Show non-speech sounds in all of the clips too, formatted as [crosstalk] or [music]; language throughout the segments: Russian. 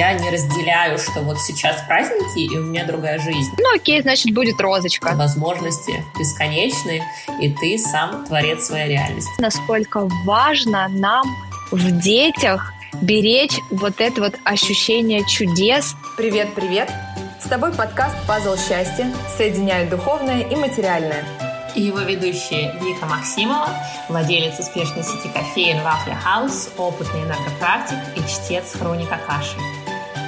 Я не разделяю, что вот сейчас праздники, и у меня другая жизнь. Ну окей, значит, будет розочка. Возможности бесконечны, и ты сам творец своей реальности. Насколько важно нам в детях беречь вот это вот ощущение чудес. Привет, привет! С тобой подкаст «Пазл счастья» соединяет духовное и материальное. И его ведущие Вика Максимова, владелец успешной сети кофеин Вафля Хаус, опытный энергопрактик и чтец хроника каши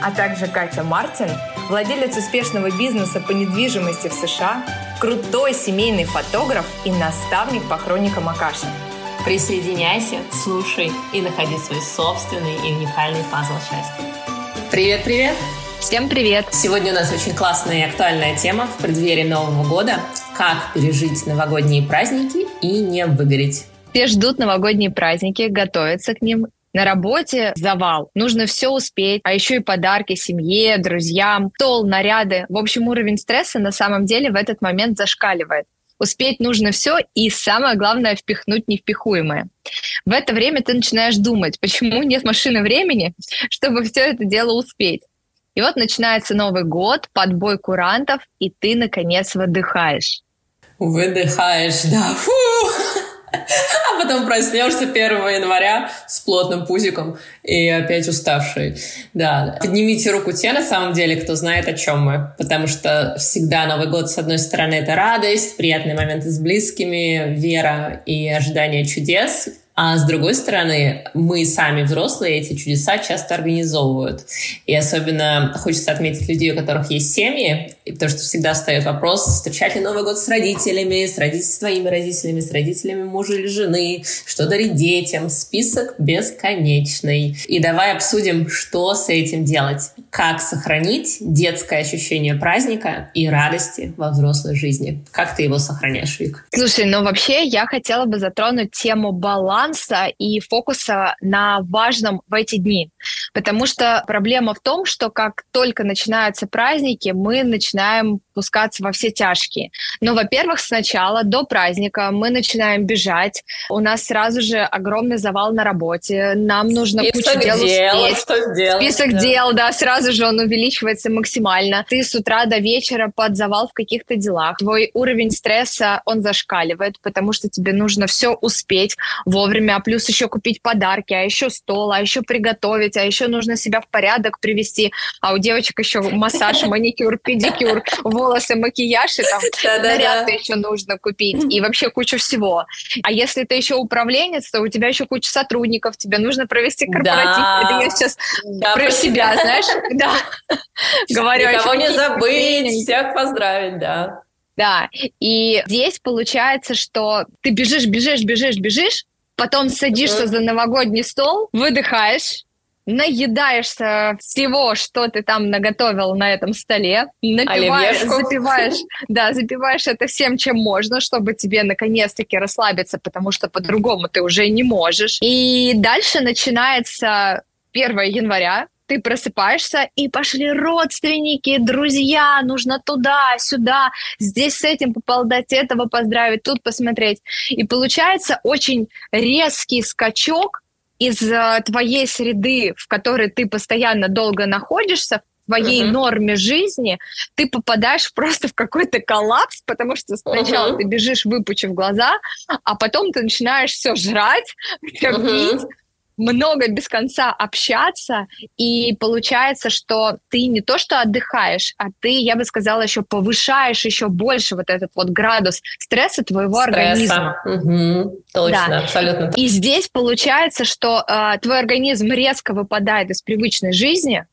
а также Катя Мартин, владелец успешного бизнеса по недвижимости в США, крутой семейный фотограф и наставник по хроникам Акаши. Присоединяйся, слушай и находи свой собственный и уникальный пазл счастья. Привет-привет! Всем привет! Сегодня у нас очень классная и актуальная тема в преддверии Нового года. Как пережить новогодние праздники и не выгореть. Все ждут новогодние праздники, готовятся к ним на работе завал. Нужно все успеть, а еще и подарки семье, друзьям, стол, наряды. В общем, уровень стресса на самом деле в этот момент зашкаливает. Успеть нужно все и самое главное впихнуть невпихуемое. В это время ты начинаешь думать, почему нет машины времени, чтобы все это дело успеть. И вот начинается Новый год, подбой курантов, и ты, наконец, выдыхаешь. Выдыхаешь, да. Фу! [laughs] А потом проснешься 1 января с плотным пузиком и опять уставший. Да, поднимите руку те, на самом деле, кто знает, о чем мы. Потому что всегда Новый год, с одной стороны, это радость, приятные моменты с близкими, вера и ожидание чудес. А с другой стороны, мы сами взрослые эти чудеса часто организовывают. И особенно хочется отметить людей, у которых есть семьи, и потому что всегда встает вопрос, встречать ли Новый год с родителями, с, родителями, с твоими родителями, с родителями мужа или жены, что дарить детям. Список бесконечный. И давай обсудим, что с этим делать. Как сохранить детское ощущение праздника и радости во взрослой жизни. Как ты его сохраняешь, Вик? Слушай, ну вообще я хотела бы затронуть тему баланса баланса и фокуса на важном в эти дни. Потому что проблема в том, что как только начинаются праздники, мы начинаем пускаться во все тяжкие. Но, во-первых, сначала, до праздника, мы начинаем бежать. У нас сразу же огромный завал на работе. Нам нужно Список кучу дел, дел успеть. Что сделать, Список да. дел, да, сразу же он увеличивается максимально. Ты с утра до вечера под завал в каких-то делах. Твой уровень стресса, он зашкаливает, потому что тебе нужно все успеть вовремя вовремя, плюс еще купить подарки, а еще стол, а еще приготовить, а еще нужно себя в порядок привести, а у девочек еще массаж, [laughs] маникюр, педикюр, волосы, макияж, и там наряд еще нужно купить, и вообще кучу всего. А если ты еще управленец, то у тебя еще куча сотрудников, тебе нужно провести корпоратив. Это я сейчас про себя, знаешь, [laughs] да, [laughs] говорю. Никого не забыть, всех поздравить, да. Да, и здесь получается, что ты бежишь, бежишь, бежишь, бежишь, потом садишься за новогодний стол, выдыхаешь, наедаешься всего, что ты там наготовил на этом столе, напиваешь, запиваешь, [laughs] да, запиваешь это всем, чем можно, чтобы тебе наконец-таки расслабиться, потому что по-другому ты уже не можешь. И дальше начинается 1 января, ты просыпаешься, и пошли родственники, друзья, нужно туда, сюда, здесь с этим поболтать, этого поздравить, тут посмотреть. И получается очень резкий скачок из э, твоей среды, в которой ты постоянно долго находишься, в твоей uh-huh. норме жизни, ты попадаешь просто в какой-то коллапс, потому что сначала uh-huh. ты бежишь, выпучив глаза, а потом ты начинаешь все жрать, все uh-huh. Много без конца общаться, и получается, что ты не то что отдыхаешь, а ты, я бы сказала, еще повышаешь еще больше вот этот вот градус стресса твоего Стресса. организма. Угу. Точно, да. абсолютно. И здесь получается, что э, твой организм резко выпадает из привычной жизни,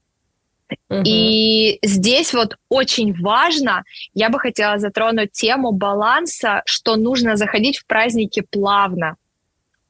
Угу. И здесь вот очень важно, я бы хотела затронуть тему баланса, что нужно заходить в праздники плавно.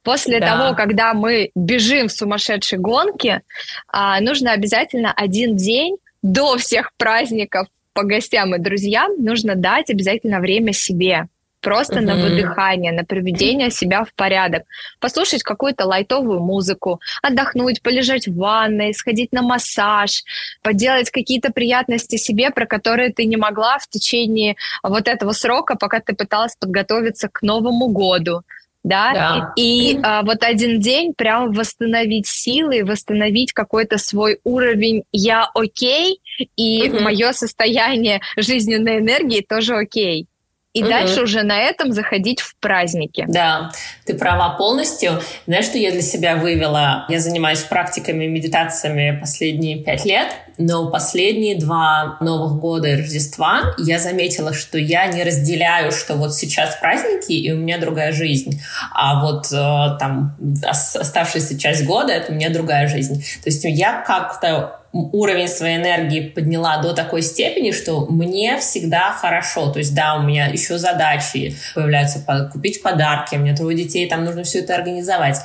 После да. того, когда мы бежим в сумасшедшей гонке, а, нужно обязательно один день до всех праздников по гостям и друзьям нужно дать обязательно время себе. Просто uh-huh. на выдыхание, на приведение себя в порядок. Послушать какую-то лайтовую музыку, отдохнуть, полежать в ванной, сходить на массаж, поделать какие-то приятности себе, про которые ты не могла в течение вот этого срока, пока ты пыталась подготовиться к Новому году да, да. и а, вот один день прям восстановить силы, восстановить какой-то свой уровень «я окей», и угу. мое состояние жизненной энергии тоже окей и угу. дальше уже на этом заходить в праздники. Да, ты права полностью. Знаешь, что я для себя вывела? Я занимаюсь практиками, медитациями последние пять лет, но последние два Новых года и Рождества я заметила, что я не разделяю, что вот сейчас праздники, и у меня другая жизнь, а вот э, там оставшаяся часть года — это у меня другая жизнь. То есть я как-то уровень своей энергии подняла до такой степени, что мне всегда хорошо. То есть, да, у меня еще задачи появляются, купить подарки, у меня трое детей, там нужно все это организовать.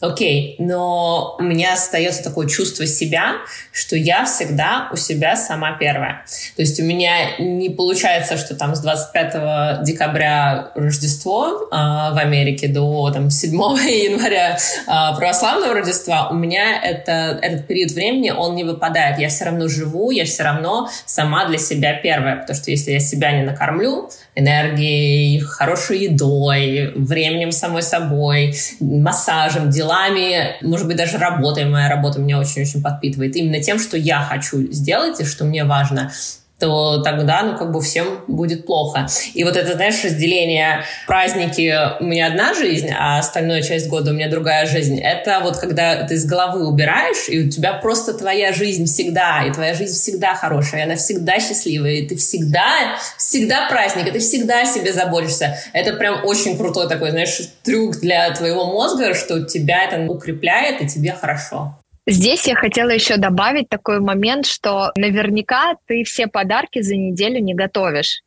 Окей, но у меня остается такое чувство себя, что я всегда у себя сама первая. То есть у меня не получается, что там с 25 декабря Рождество э, в Америке до там, 7 [laughs] января э, православного Рождества, у меня это, этот период времени, он не выпадает. Я все равно живу, я все равно сама для себя первая. Потому что если я себя не накормлю энергией, хорошей едой, временем самой собой, массажем, делом, делами, может быть, даже работой. Моя работа меня очень-очень подпитывает. Именно тем, что я хочу сделать и что мне важно то тогда, ну, как бы всем будет плохо. И вот это, знаешь, разделение праздники у меня одна жизнь, а остальная часть года у меня другая жизнь. Это вот когда ты из головы убираешь, и у тебя просто твоя жизнь всегда, и твоя жизнь всегда хорошая, и она всегда счастливая, и ты всегда, всегда праздник, и ты всегда о себе заботишься. Это прям очень крутой такой, знаешь, трюк для твоего мозга, что тебя это укрепляет, и тебе хорошо. Здесь я хотела еще добавить такой момент, что наверняка ты все подарки за неделю не готовишь.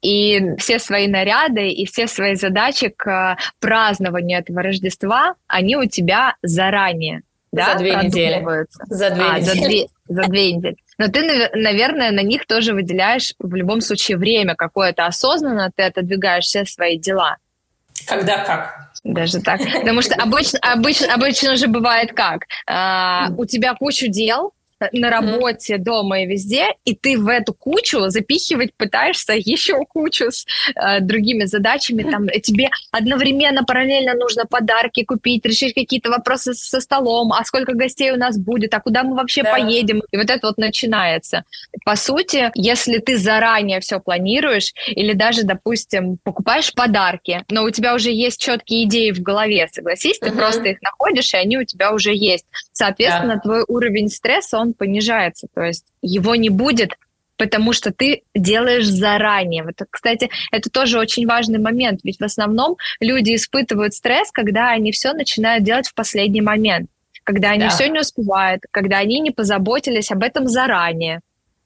И все свои наряды и все свои задачи к празднованию этого Рождества, они у тебя заранее. Да, за две недели. За две а, недели. За две, за две недели. Но ты, наверное, на них тоже выделяешь в любом случае время какое-то осознанно, ты отодвигаешь все свои дела. Когда как? Даже так. Потому что обычно, обычно, обычно же бывает как? А, у тебя кучу дел, на работе, mm-hmm. дома и везде, и ты в эту кучу запихивать пытаешься [laughs] еще кучу с э, другими задачами. Там тебе одновременно, параллельно нужно подарки купить, решить какие-то вопросы со столом, а сколько гостей у нас будет, а куда мы вообще да. поедем. И вот это вот начинается. По сути, если ты заранее все планируешь, или даже, допустим, покупаешь подарки, но у тебя уже есть четкие идеи в голове, согласись, ты mm-hmm. просто их находишь, и они у тебя уже есть. Соответственно, да. твой уровень стресса, он понижается, то есть его не будет, потому что ты делаешь заранее. Вот, кстати, это тоже очень важный момент, ведь в основном люди испытывают стресс, когда они все начинают делать в последний момент, когда они да. все не успевают, когда они не позаботились об этом заранее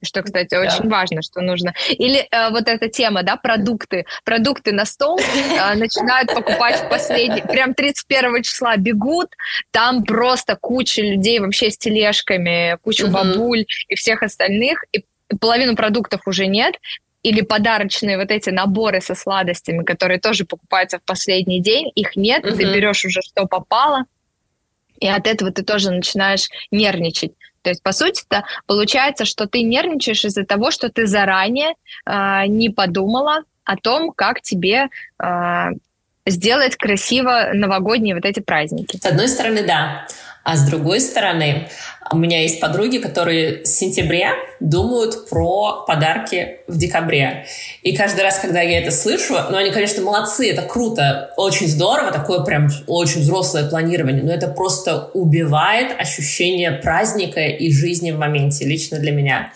что, кстати, да. очень важно, что нужно. Или э, вот эта тема, да, продукты. Продукты на стол э, [laughs] начинают покупать в последний... Прям 31 числа бегут, там просто куча людей вообще с тележками, куча бабуль и всех остальных, и половину продуктов уже нет, или подарочные вот эти наборы со сладостями, которые тоже покупаются в последний день, их нет, uh ты берешь уже что попало, и от этого ты тоже начинаешь нервничать. То есть, по сути-то, получается, что ты нервничаешь из-за того, что ты заранее э, не подумала о том, как тебе э, сделать красиво новогодние вот эти праздники. С одной стороны, да. А с другой стороны, у меня есть подруги, которые с сентября думают про подарки в декабре. И каждый раз, когда я это слышу, ну, они, конечно, молодцы, это круто, очень здорово, такое прям очень взрослое планирование, но это просто убивает ощущение праздника и жизни в моменте, лично для меня.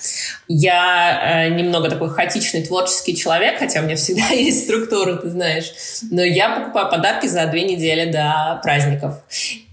Я э, немного такой хаотичный творческий человек, хотя у меня всегда [laughs] есть структура, ты знаешь, но я покупаю подарки за две недели до праздников.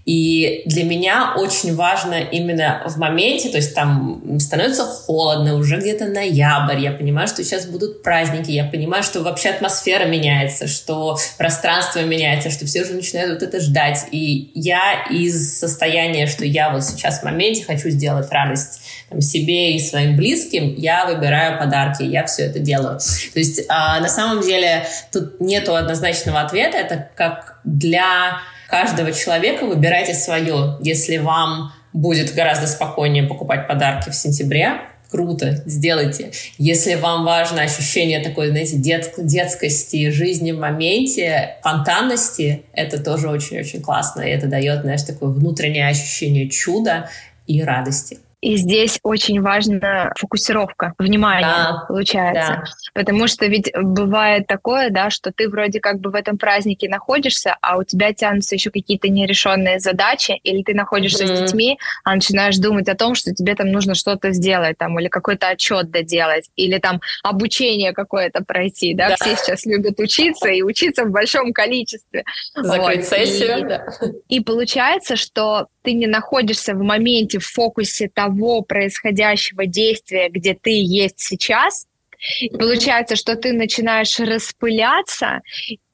И для меня очень важно именно в моменте, то есть там становится холодно, уже где-то ноябрь, я понимаю, что сейчас будут праздники, я понимаю, что вообще атмосфера меняется, что пространство меняется, что все уже начинают вот это ждать. И я из состояния, что я вот сейчас в моменте хочу сделать радость там, себе и своим близким, я выбираю подарки, я все это делаю. То есть а, на самом деле тут нету однозначного ответа, это как для каждого человека выбирайте свое. Если вам будет гораздо спокойнее покупать подарки в сентябре, круто, сделайте. Если вам важно ощущение такой, знаете, дет, детскости, жизни в моменте, фонтанности, это тоже очень-очень классно. И это дает, знаешь, такое внутреннее ощущение чуда и радости. И здесь очень важна фокусировка, внимание, да, получается. Да. Потому что ведь бывает такое, да, что ты вроде как бы в этом празднике находишься, а у тебя тянутся еще какие-то нерешенные задачи, или ты находишься mm-hmm. с детьми, а начинаешь думать о том, что тебе там нужно что-то сделать, там, или какой-то отчет доделать, или там обучение какое-то пройти, да, да. все сейчас любят учиться и учиться в большом количестве. Закрыть вот. сессию, и, да. И получается, что ты не находишься в моменте, в фокусе того происходящего действия, где ты есть сейчас, Получается, что ты начинаешь распыляться,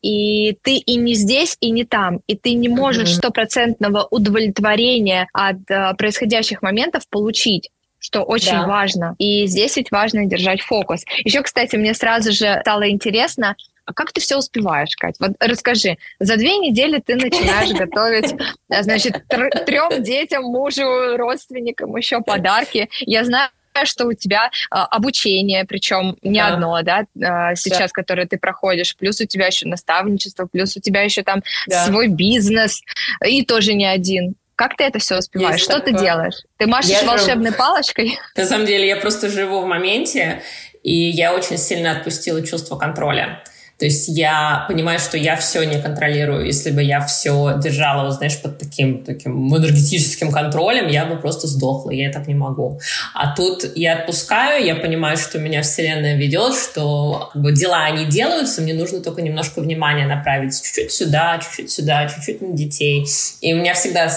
и ты и не здесь, и не там, и ты не можешь стопроцентного удовлетворения от uh, происходящих моментов получить что очень да. важно. И здесь ведь важно держать фокус. Еще, кстати, мне сразу же стало интересно, а как ты все успеваешь, Кать? Вот расскажи, за две недели ты начинаешь [laughs] готовить, значит, трем детям, мужу, родственникам еще подарки. Я знаю, что у тебя э, обучение, причем не да. одно, да, э, сейчас, да. которое ты проходишь, плюс у тебя еще наставничество, плюс у тебя еще там да. свой бизнес, и тоже не один. Как ты это все успеваешь? Есть что такое. ты делаешь? Ты машешь я волшебной живу... палочкой? [laughs] На самом деле я просто живу в моменте, и я очень сильно отпустила чувство контроля. То есть я понимаю, что я все не контролирую. Если бы я все держала, вот, знаешь, под таким, таким энергетическим контролем, я бы просто сдохла. Я так не могу. А тут я отпускаю, я понимаю, что меня Вселенная ведет, что как бы, дела они делаются, мне нужно только немножко внимания направить чуть-чуть сюда, чуть-чуть сюда, чуть-чуть на детей. И у меня всегда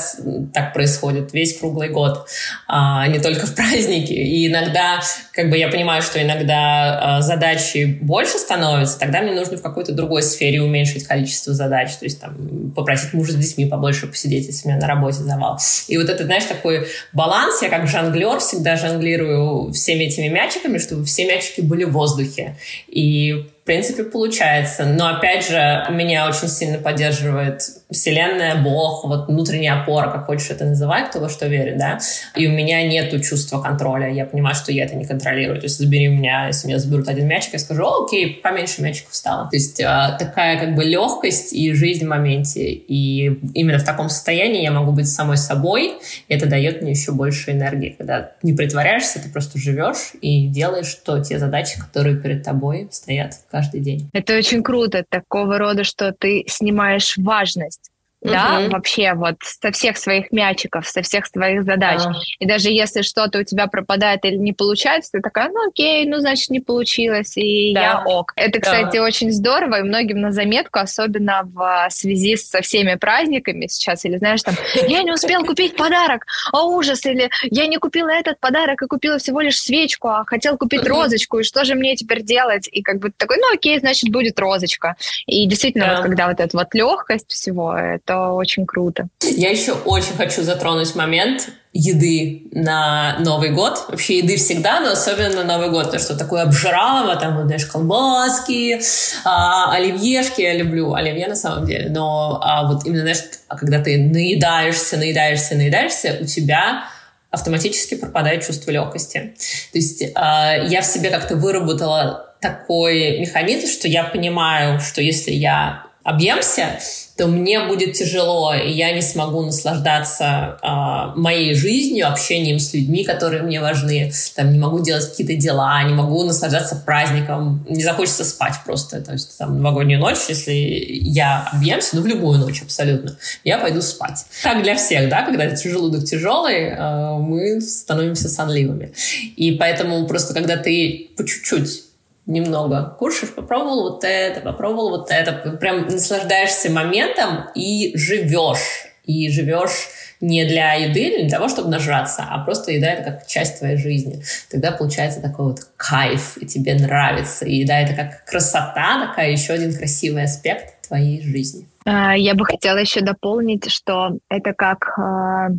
так происходит весь круглый год, а, не только в праздники. И иногда, как бы я понимаю, что иногда а, задачи больше становятся, тогда мне нужно в какой-то другой сфере уменьшить количество задач, то есть там попросить мужа с детьми побольше посидеть, если меня на работе завал. И вот это, знаешь, такой баланс, я как жонглер всегда жонглирую всеми этими мячиками, чтобы все мячики были в воздухе. И в принципе, получается. Но, опять же, меня очень сильно поддерживает Вселенная, Бог, вот внутренняя опора, как хочешь это называть, кто во что верит, да. И у меня нету чувства контроля. Я понимаю, что я это не контролирую. То есть забери меня, если меня заберут один мячик, я скажу, окей, поменьше мячиков стало. То есть э, такая как бы легкость и жизнь в моменте. И именно в таком состоянии я могу быть самой собой. И это дает мне еще больше энергии. Когда не притворяешься, ты просто живешь и делаешь то, те задачи, которые перед тобой стоят каждый день. Это очень круто, такого рода, что ты снимаешь важность да, угу. вообще вот со всех своих мячиков, со всех своих задач. Да. И даже если что-то у тебя пропадает или не получается, ты такая, ну окей, ну значит не получилось, и да. я ок. Это, кстати, да. очень здорово, и многим на заметку, особенно в связи со всеми праздниками сейчас, или знаешь, там, я не успел [laughs] купить подарок, а ужас, или я не купила этот подарок и купила всего лишь свечку, а хотел купить розочку, и что же мне теперь делать? И как бы такой, ну окей, значит будет розочка. И действительно, да. вот когда вот эта вот легкость всего, это очень круто. Я еще очень хочу затронуть момент еды на Новый год. Вообще еды всегда, но особенно на Новый год. То, что такое обжиралово, там, знаешь, колбаски, а, оливьешки я люблю. Оливье на самом деле. Но а, вот именно, знаешь, когда ты наедаешься, наедаешься, наедаешься, у тебя автоматически пропадает чувство легкости. То есть э, я в себе как-то выработала такой механизм, что я понимаю, что если я объемся, то мне будет тяжело, и я не смогу наслаждаться э, моей жизнью, общением с людьми, которые мне важны. Там не могу делать какие-то дела, не могу наслаждаться праздником, не захочется спать просто. То есть там новогоднюю ночь, если я объемся, ну в любую ночь абсолютно, я пойду спать. Так для всех, да, когда желудок тяжелый, э, мы становимся сонливыми. И поэтому просто когда ты по чуть-чуть немного кушаешь, попробовал вот это, попробовал вот это, прям наслаждаешься моментом и живешь. И живешь не для еды, не для того, чтобы нажраться, а просто еда — это как часть твоей жизни. Тогда получается такой вот кайф, и тебе нравится. И еда — это как красота, такая еще один красивый аспект твоей жизни. А, я бы хотела еще дополнить, что это как а,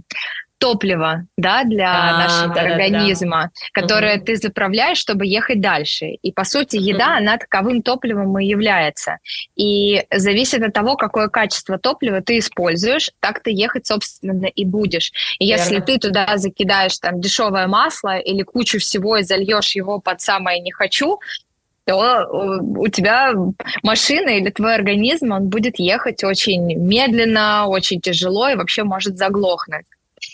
топливо, да, для а, нашего да, организма, да, которое угу. ты заправляешь, чтобы ехать дальше. И, по сути, еда, угу. она таковым топливом и является. И зависит от того, какое качество топлива ты используешь, так ты ехать, собственно, и будешь. И Верно. если ты туда закидаешь там дешевое масло или кучу всего и зальешь его под самое «не хочу», то э, у тебя машина или твой организм, он будет ехать очень медленно, очень тяжело и вообще может заглохнуть.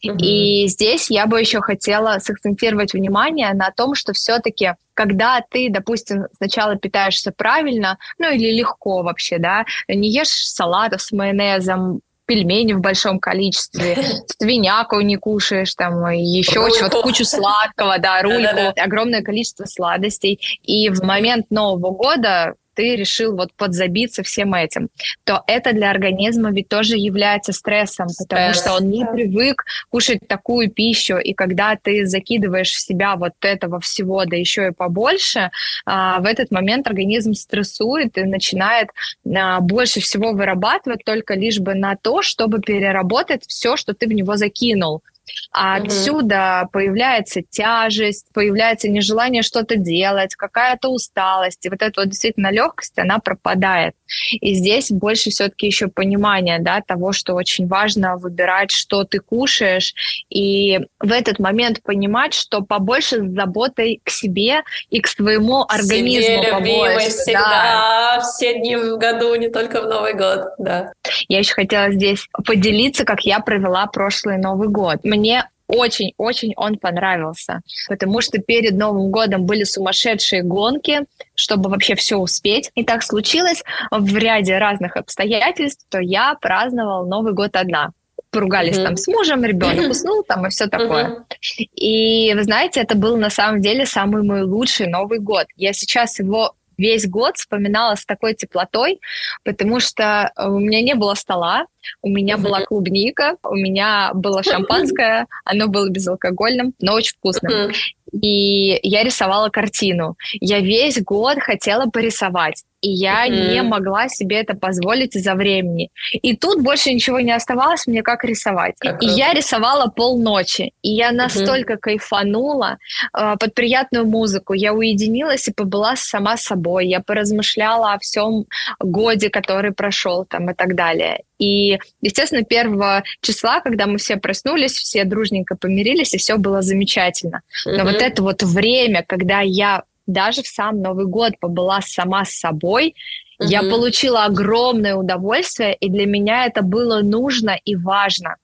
И здесь я бы еще хотела сакцентировать внимание на том, что все-таки, когда ты, допустим, сначала питаешься правильно, ну или легко вообще, да, не ешь салатов с майонезом, пельмени в большом количестве, [laughs] свиняку не кушаешь, там, еще чего-то, кучу сладкого, да, [laughs] рульку, огромное количество сладостей. И в момент Нового года ты решил вот подзабиться всем этим, то это для организма ведь тоже является стрессом, потому что он не привык кушать такую пищу, и когда ты закидываешь в себя вот этого всего, да еще и побольше, а, в этот момент организм стрессует и начинает а, больше всего вырабатывать только лишь бы на то, чтобы переработать все, что ты в него закинул. А угу. отсюда появляется тяжесть, появляется нежелание что-то делать, какая-то усталость. И вот эта вот действительно легкость, она пропадает. И здесь больше все-таки еще понимания да, того, что очень важно выбирать, что ты кушаешь, и в этот момент понимать, что побольше с заботой к себе и к своему организму себе побольше. всегда, да. все дни в году, не только в Новый год. Да. Я еще хотела здесь поделиться, как я провела прошлый Новый год мне очень-очень он понравился, потому что перед Новым годом были сумасшедшие гонки, чтобы вообще все успеть. И так случилось в ряде разных обстоятельств, то я праздновала Новый год одна поругались mm-hmm. там с мужем, ребенок [clears throat] уснул там и все такое. Mm-hmm. И вы знаете, это был на самом деле самый мой лучший Новый год. Я сейчас его весь год вспоминала с такой теплотой, потому что э, у меня не было стола, у меня была клубника, у меня было шампанское, оно было безалкогольным, но очень вкусным. И я рисовала картину. Я весь год хотела порисовать и я mm-hmm. не могла себе это позволить из-за времени. И тут больше ничего не оставалось мне, как рисовать. Как и я рисовала полночи, и я настолько mm-hmm. кайфанула э, под приятную музыку. Я уединилась и побыла сама собой. Я поразмышляла о всем годе, который прошел там и так далее. И, естественно, первого числа, когда мы все проснулись, все дружненько помирились, и все было замечательно. Но mm-hmm. вот это вот время, когда я даже в сам Новый год побыла сама с собой, mm-hmm. я получила огромное удовольствие, и для меня это было нужно и важно.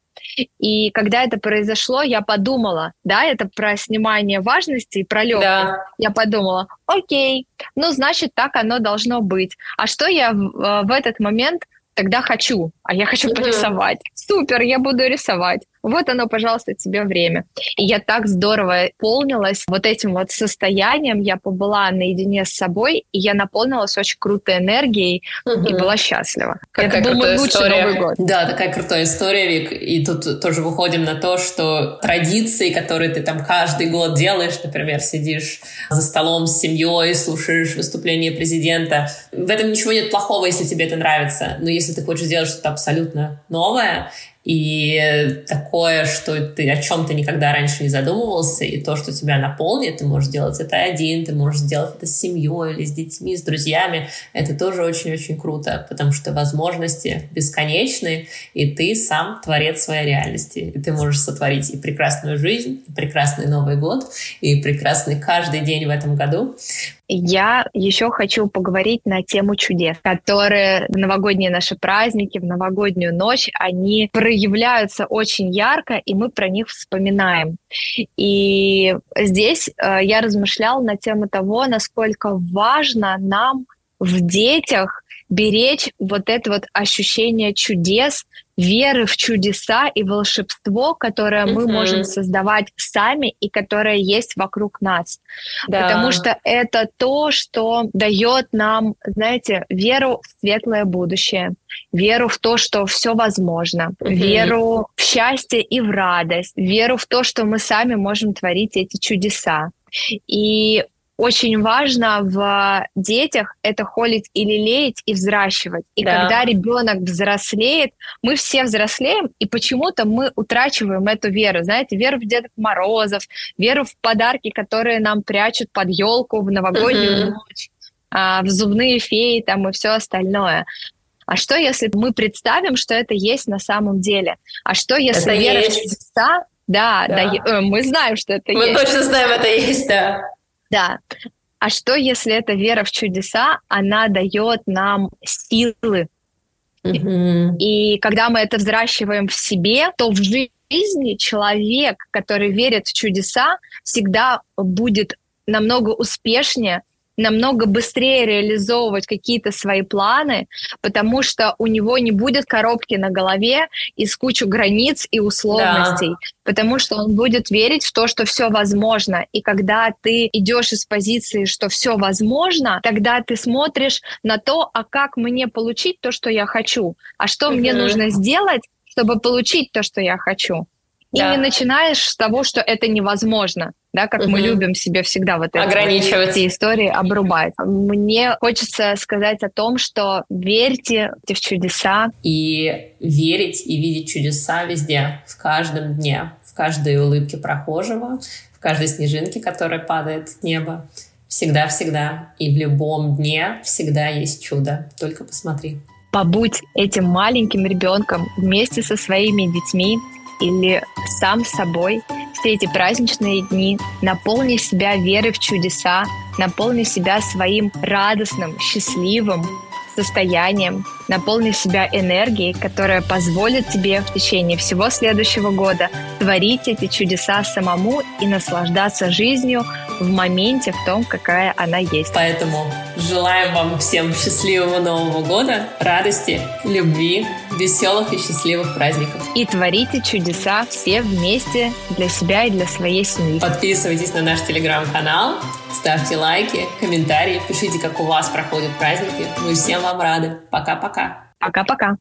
И когда это произошло, я подумала, да, это про снимание важности и про легкость. Да. Я подумала, окей, ну, значит, так оно должно быть. А что я в, в этот момент тогда хочу? А я хочу mm-hmm. порисовать. Супер, я буду рисовать. Вот оно, пожалуйста, тебе время. И я так здорово полнилась вот этим вот состоянием. Я побыла наедине с собой, и я наполнилась очень крутой энергией угу. и была счастлива. Какая Это был мой лучший история. Новый год. Да, такая крутая история, Вик. И тут тоже выходим на то, что традиции, которые ты там каждый год делаешь, например, сидишь за столом с семьей, слушаешь выступление президента, в этом ничего нет плохого, если тебе это нравится. Но если ты хочешь сделать что-то абсолютно новое, и такое, что ты о чем то никогда раньше не задумывался, и то, что тебя наполнит, ты можешь делать это один, ты можешь сделать это с семьей или с детьми, с друзьями, это тоже очень-очень круто, потому что возможности бесконечны, и ты сам творец своей реальности. И ты можешь сотворить и прекрасную жизнь, и прекрасный Новый год, и прекрасный каждый день в этом году я еще хочу поговорить на тему чудес, которые в новогодние наши праздники, в новогоднюю ночь, они проявляются очень ярко, и мы про них вспоминаем. И здесь э, я размышляла на тему того, насколько важно нам в детях беречь вот это вот ощущение чудес, веры в чудеса и волшебство, которое mm-hmm. мы можем создавать сами и которое есть вокруг нас. Да. Потому что это то, что дает нам, знаете, веру в светлое будущее, веру в то, что все возможно, mm-hmm. веру в счастье и в радость, веру в то, что мы сами можем творить эти чудеса. И очень важно в детях это холить и лелеять и взращивать. И да. когда ребенок взрослеет, мы все взрослеем, и почему-то мы утрачиваем эту веру. Знаете, веру в Дедов Морозов, веру в подарки, которые нам прячут под елку в новогоднюю uh-huh. ночь, а, в зубные феи там и все остальное. А что, если мы представим, что это есть на самом деле? А что, если это вера есть. в чудеса... Да, да, да, э, мы знаем, что это мы есть. Мы точно знаем, это есть, да. Да. А что, если эта вера в чудеса, она дает нам силы? Mm-hmm. И когда мы это взращиваем в себе, то в жизни человек, который верит в чудеса, всегда будет намного успешнее, намного быстрее реализовывать какие-то свои планы, потому что у него не будет коробки на голове из кучу границ и условностей, да. потому что он будет верить в то, что все возможно. И когда ты идешь из позиции, что все возможно, тогда ты смотришь на то, а как мне получить то, что я хочу, а что угу. мне нужно сделать, чтобы получить то, что я хочу. И да. не начинаешь с того, что это невозможно да, как угу. мы любим себе всегда вот ограничивать эти истории обрубать. Мне хочется сказать о том, что верьте в чудеса. И верить и видеть чудеса везде, в каждом дне, в каждой улыбке прохожего, в каждой снежинке, которая падает с неба. Всегда-всегда и в любом дне всегда есть чудо. Только посмотри. Побудь этим маленьким ребенком вместе со своими детьми или сам собой – все эти праздничные дни, наполни себя верой в чудеса, наполни себя своим радостным, счастливым состоянием, наполни себя энергией, которая позволит тебе в течение всего следующего года творить эти чудеса самому и наслаждаться жизнью в моменте, в том, какая она есть. Поэтому желаем вам всем счастливого Нового года, радости, любви, веселых и счастливых праздников. И творите чудеса все вместе для себя и для своей семьи. Подписывайтесь на наш телеграм-канал, ставьте лайки, комментарии, пишите, как у вас проходят праздники. Мы всем вам рады. Пока-пока. Пока-пока.